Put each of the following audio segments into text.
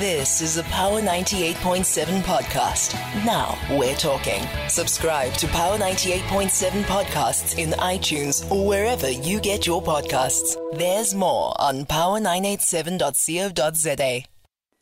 This is a Power 98.7 podcast. Now we're talking. Subscribe to Power 98.7 podcasts in iTunes or wherever you get your podcasts. There's more on power987.co.za.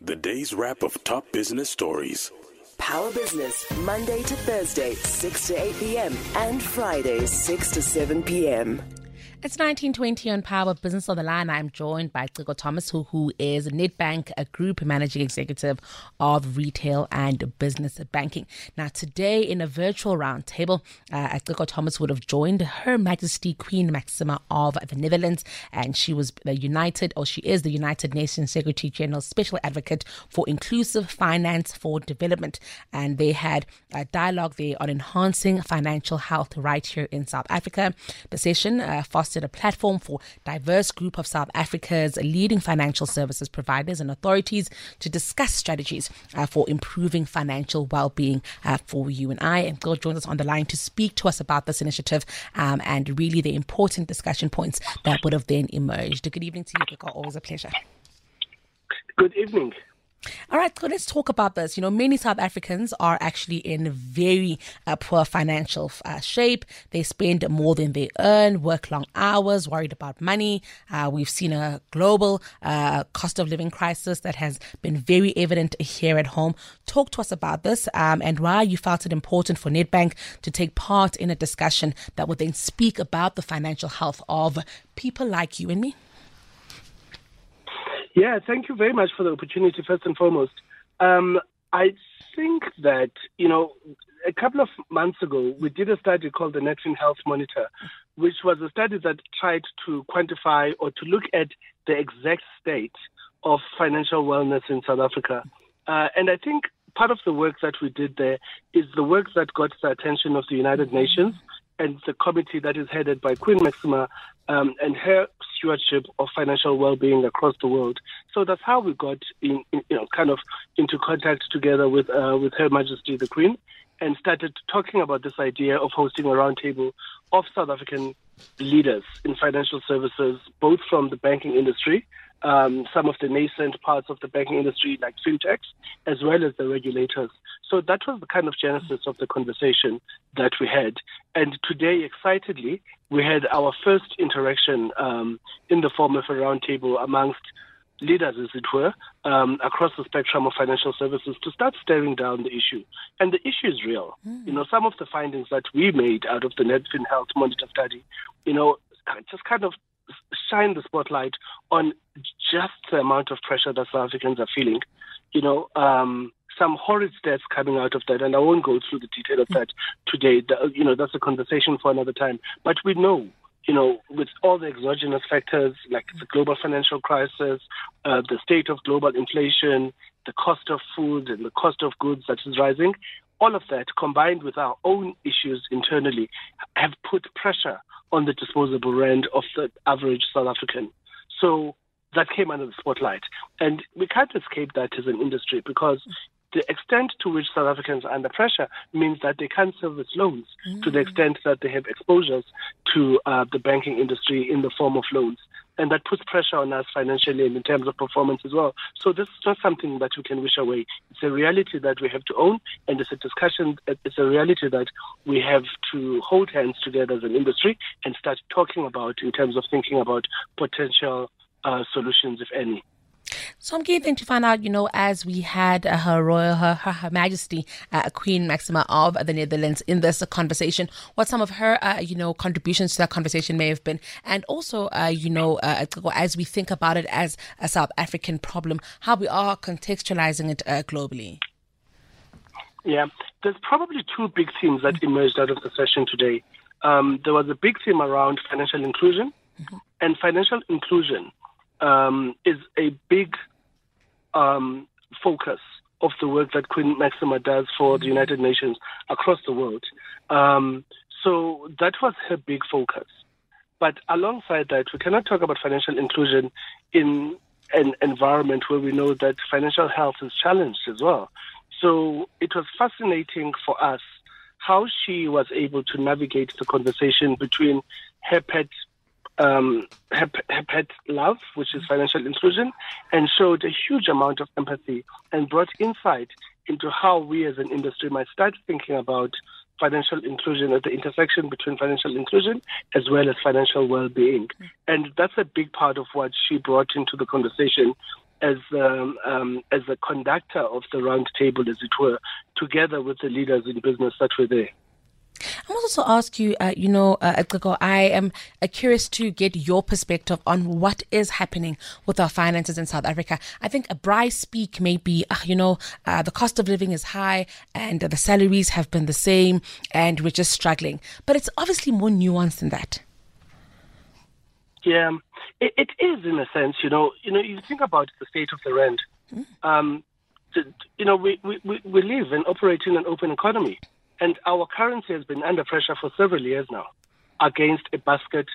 The day's wrap of top business stories. Power Business, Monday to Thursday, 6 to 8 p.m. and Fridays, 6 to 7 p.m. It's 1920 on Power Business on the Line. I'm joined by Ciko Thomas, who, who is Nedbank, a group managing executive of retail and business banking. Now, today in a virtual roundtable, uh, Ciko Thomas would have joined Her Majesty Queen Maxima of the Netherlands, and she was the United, or she is the United Nations Secretary General Special Advocate for Inclusive Finance for Development. And they had a dialogue there on enhancing financial health right here in South Africa. The session uh, a platform for diverse group of South Africa's leading financial services providers and authorities to discuss strategies uh, for improving financial well-being uh, for you and I. And God joins us on the line to speak to us about this initiative um, and really the important discussion points that would have then emerged. Good evening to you, Ciko. Always a pleasure. Good evening. All right, so let's talk about this. You know, many South Africans are actually in very uh, poor financial uh, shape. They spend more than they earn, work long hours, worried about money. Uh, we've seen a global uh, cost of living crisis that has been very evident here at home. Talk to us about this um, and why you felt it important for Nedbank to take part in a discussion that would then speak about the financial health of people like you and me. Yeah, thank you very much for the opportunity, first and foremost. Um, I think that, you know, a couple of months ago, we did a study called the Netfin Health Monitor, which was a study that tried to quantify or to look at the exact state of financial wellness in South Africa. Uh, and I think part of the work that we did there is the work that got the attention of the United Nations and the committee that is headed by Queen Maxima um, and her stewardship of financial well-being across the world. So that's how we got in, in you know, kind of into contact together with uh, with Her Majesty the Queen, and started talking about this idea of hosting a roundtable of South African leaders in financial services, both from the banking industry um, some of the nascent parts of the banking industry, like fintechs, as well as the regulators. So that was the kind of genesis of the conversation that we had. And today, excitedly, we had our first interaction um, in the form of a roundtable amongst leaders, as it were, um, across the spectrum of financial services to start staring down the issue. And the issue is real. Mm. You know, some of the findings that we made out of the Netfin Health Monitor study, you know, just kind of shine the spotlight on just the amount of pressure that South Africans are feeling. You know, um, some horrid stats coming out of that, and I won't go through the detail of that today. The, you know, that's a conversation for another time. But we know, you know, with all the exogenous factors like the global financial crisis, uh, the state of global inflation, the cost of food, and the cost of goods that is rising, all of that combined with our own issues internally have put pressure on the disposable rand of the average South African. So that came under the spotlight. And we can't escape that as an industry because the extent to which South Africans are under pressure means that they can't service loans mm. to the extent that they have exposures to uh, the banking industry in the form of loans and that puts pressure on us financially and in terms of performance as well. So this is not something that we can wish away. It's a reality that we have to own, and it's a discussion. It's a reality that we have to hold hands together as an industry and start talking about in terms of thinking about potential uh, solutions, if any. So I'm keen to find out, you know, as we had uh, Her Royal, Her, Her, Her Majesty uh, Queen Maxima of the Netherlands in this conversation, what some of her, uh, you know, contributions to that conversation may have been, and also, uh, you know, uh, as we think about it as a South African problem, how we are contextualizing it uh, globally. Yeah, there's probably two big themes that emerged out of the session today. Um, there was a big theme around financial inclusion, mm-hmm. and financial inclusion um, is a big um, focus of the work that Queen Maxima does for the United Nations across the world. Um, so that was her big focus. But alongside that, we cannot talk about financial inclusion in an environment where we know that financial health is challenged as well. So it was fascinating for us how she was able to navigate the conversation between her pet um, love, which is financial inclusion, and showed a huge amount of empathy and brought insight into how we as an industry might start thinking about financial inclusion at the intersection between financial inclusion as well as financial well-being. And that's a big part of what she brought into the conversation as um, um, as a conductor of the roundtable, as it were, together with the leaders in business that were there. I want to ask you, uh, you know, uh, I am uh, curious to get your perspective on what is happening with our finances in South Africa. I think a Bryce speak may be, uh, you know, uh, the cost of living is high and the salaries have been the same and we're just struggling. But it's obviously more nuanced than that. Yeah, it, it is in a sense, you know, you know, you think about the state of the rand. Mm. Um, you know, we, we, we live and operate in an open economy. And our currency has been under pressure for several years now against a basket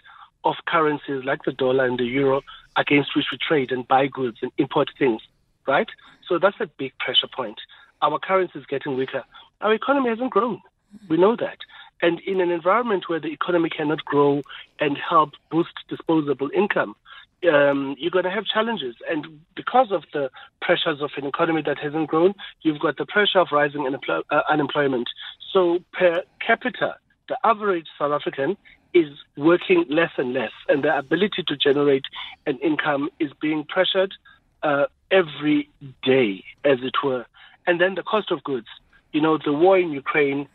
of currencies like the dollar and the euro against which we trade and buy goods and import things, right? So that's a big pressure point. Our currency is getting weaker. Our economy hasn't grown. We know that. And in an environment where the economy cannot grow and help boost disposable income, um, you're going to have challenges. And because of the pressures of an economy that hasn't grown, you've got the pressure of rising uh, unemployment. So per capita, the average South African is working less and less, and the ability to generate an income is being pressured uh, every day, as it were. And then the cost of goods. You know, the war in Ukraine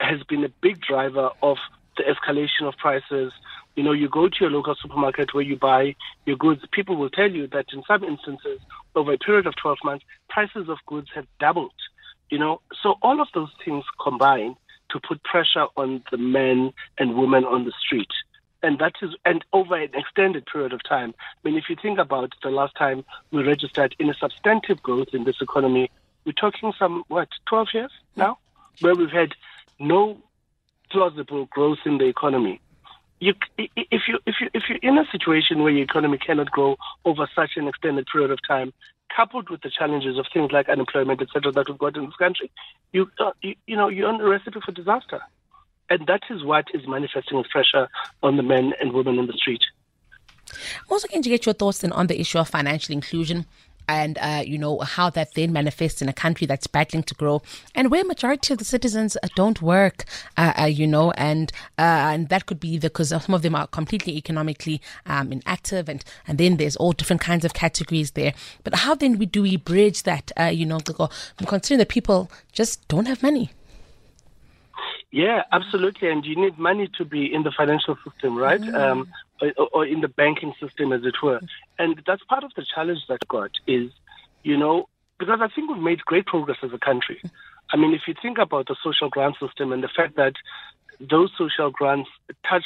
has been a big driver of the escalation of prices. You know, you go to your local supermarket where you buy your goods, people will tell you that in some instances, over a period of 12 months, prices of goods have doubled. You know, so all of those things combine to put pressure on the men and women on the street. And that is, and over an extended period of time. I mean, if you think about the last time we registered in a substantive growth in this economy, we're talking some, what, 12 years now, hmm. where we've had no plausible growth in the economy you, if you if you if you're in a situation where your economy cannot grow over such an extended period of time, coupled with the challenges of things like unemployment, etc., that we've got in this country, you uh, you, you know you're on a recipe for disaster, and that is what is manifesting as pressure on the men and women in the street. I'm also going to get your thoughts then on the issue of financial inclusion and uh, you know how that then manifests in a country that's battling to grow and where majority of the citizens uh, don't work uh, uh you know and uh, and that could be because some of them are completely economically um, inactive and and then there's all different kinds of categories there but how then we do we bridge that uh, you know considering that people just don't have money yeah, absolutely. And you need money to be in the financial system, right? Mm. Um, or, or, in the banking system, as it were. And that's part of the challenge that got is, you know, because I think we've made great progress as a country. I mean, if you think about the social grant system and the fact that those social grants touch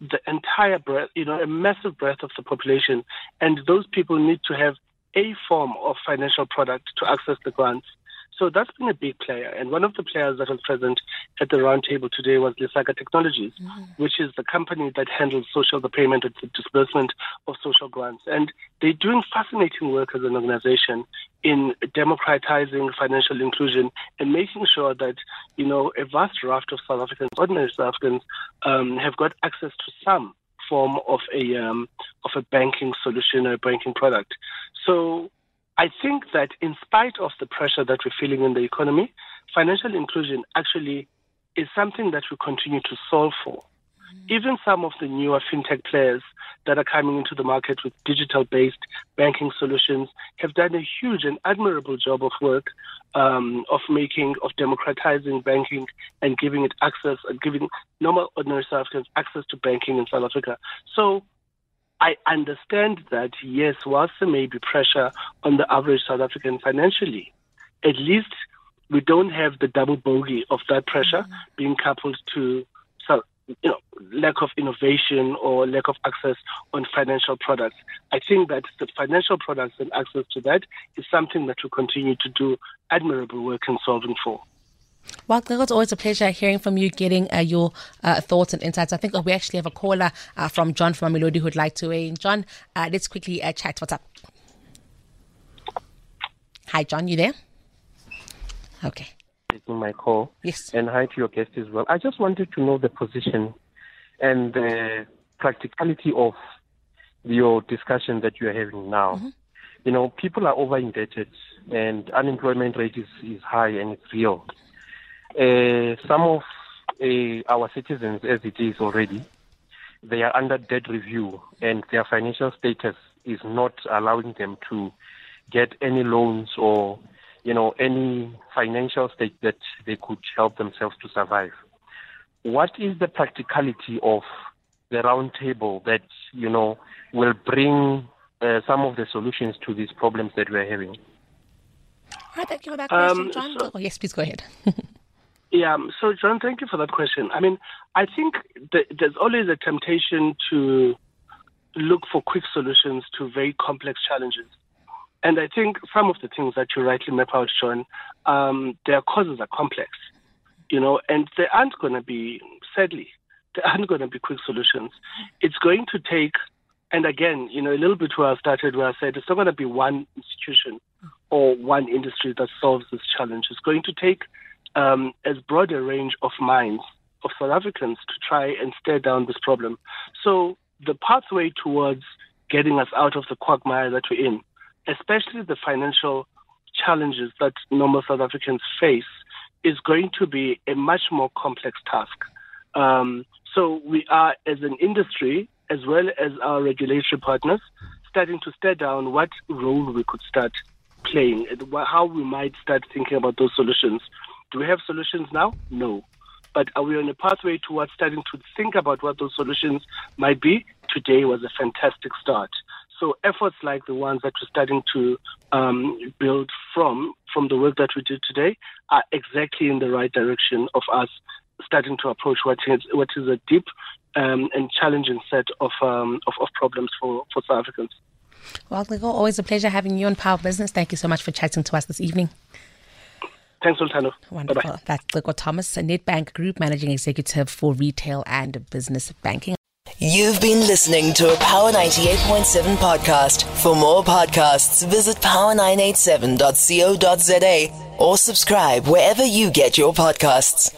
the entire breadth, you know, a massive breadth of the population, and those people need to have a form of financial product to access the grants. So that's been a big player. And one of the players that was present at the roundtable today was Lesaka Technologies, mm-hmm. which is the company that handles social, the payment and the disbursement of social grants. And they're doing fascinating work as an organization in democratizing financial inclusion and making sure that, you know, a vast raft of South Africans, ordinary South Africans, um, have got access to some form of a um, of a banking solution or a banking product. So I think that in spite of the pressure that we're feeling in the economy, financial inclusion actually is something that we continue to solve for. Mm-hmm. Even some of the newer fintech players that are coming into the market with digital based banking solutions have done a huge and admirable job of work um, of making, of democratizing banking and giving it access and giving normal ordinary South Africans access to banking in South Africa. So I understand that, yes, whilst there may be pressure on the average South African financially, at least we don't have the double bogey of that pressure mm-hmm. being coupled to so, you know, lack of innovation or lack of access on financial products. I think that the financial products and access to that is something that we continue to do admirable work in solving for. Well, it's always a pleasure hearing from you, getting uh, your uh, thoughts and insights. I think we actually have a caller uh, from John from Melody who'd like to weigh in. John, uh, let's quickly uh, chat. What's up? Hi, John, you there? Okay. Taking my call. Yes. And hi to your guest as well. I just wanted to know the position and the practicality of your discussion that you are having now. Mm-hmm. You know, people are over indebted and unemployment rate is, is high and it's real. Uh, some of uh, our citizens, as it is already, they are under debt review and their financial status is not allowing them to get any loans or you know any financial state that they could help themselves to survive. What is the practicality of the roundtable that you know will bring uh, some of the solutions to these problems that we're having? Hi, thank you for that question, um, John. So, oh, yes, please go ahead. yeah, so John, thank you for that question. I mean, I think there's always a temptation to look for quick solutions to very complex challenges. And I think some of the things that you rightly map out, John, um, their causes are complex, you know, and they aren't going to be, sadly, there aren't going to be quick solutions. It's going to take, and again, you know, a little bit where I started, where I said it's not going to be one institution or one industry that solves this challenge. It's going to take um, as broad a range of minds of South Africans to try and stare down this problem. So the pathway towards getting us out of the quagmire that we're in, especially the financial challenges that normal South Africans face, is going to be a much more complex task. Um, so we are, as an industry, as well as our regulatory partners, starting to stare down what role we could start playing, how we might start thinking about those solutions. Do we have solutions now? No. But are we on a pathway towards starting to think about what those solutions might be? Today was a fantastic start. So efforts like the ones that we're starting to um, build from from the work that we did today are exactly in the right direction of us starting to approach what is what is a deep um, and challenging set of, um, of, of problems for for South Africans. Well, Ciko, always a pleasure having you on Power Business. Thank you so much for chatting to us this evening. Thanks, Sultano. Wonderful. Bye-bye. That's Ciko Thomas, a Nedbank Group Managing Executive for Retail and Business Banking. You've been listening to a Power 98.7 podcast. For more podcasts, visit power987.co.za or subscribe wherever you get your podcasts.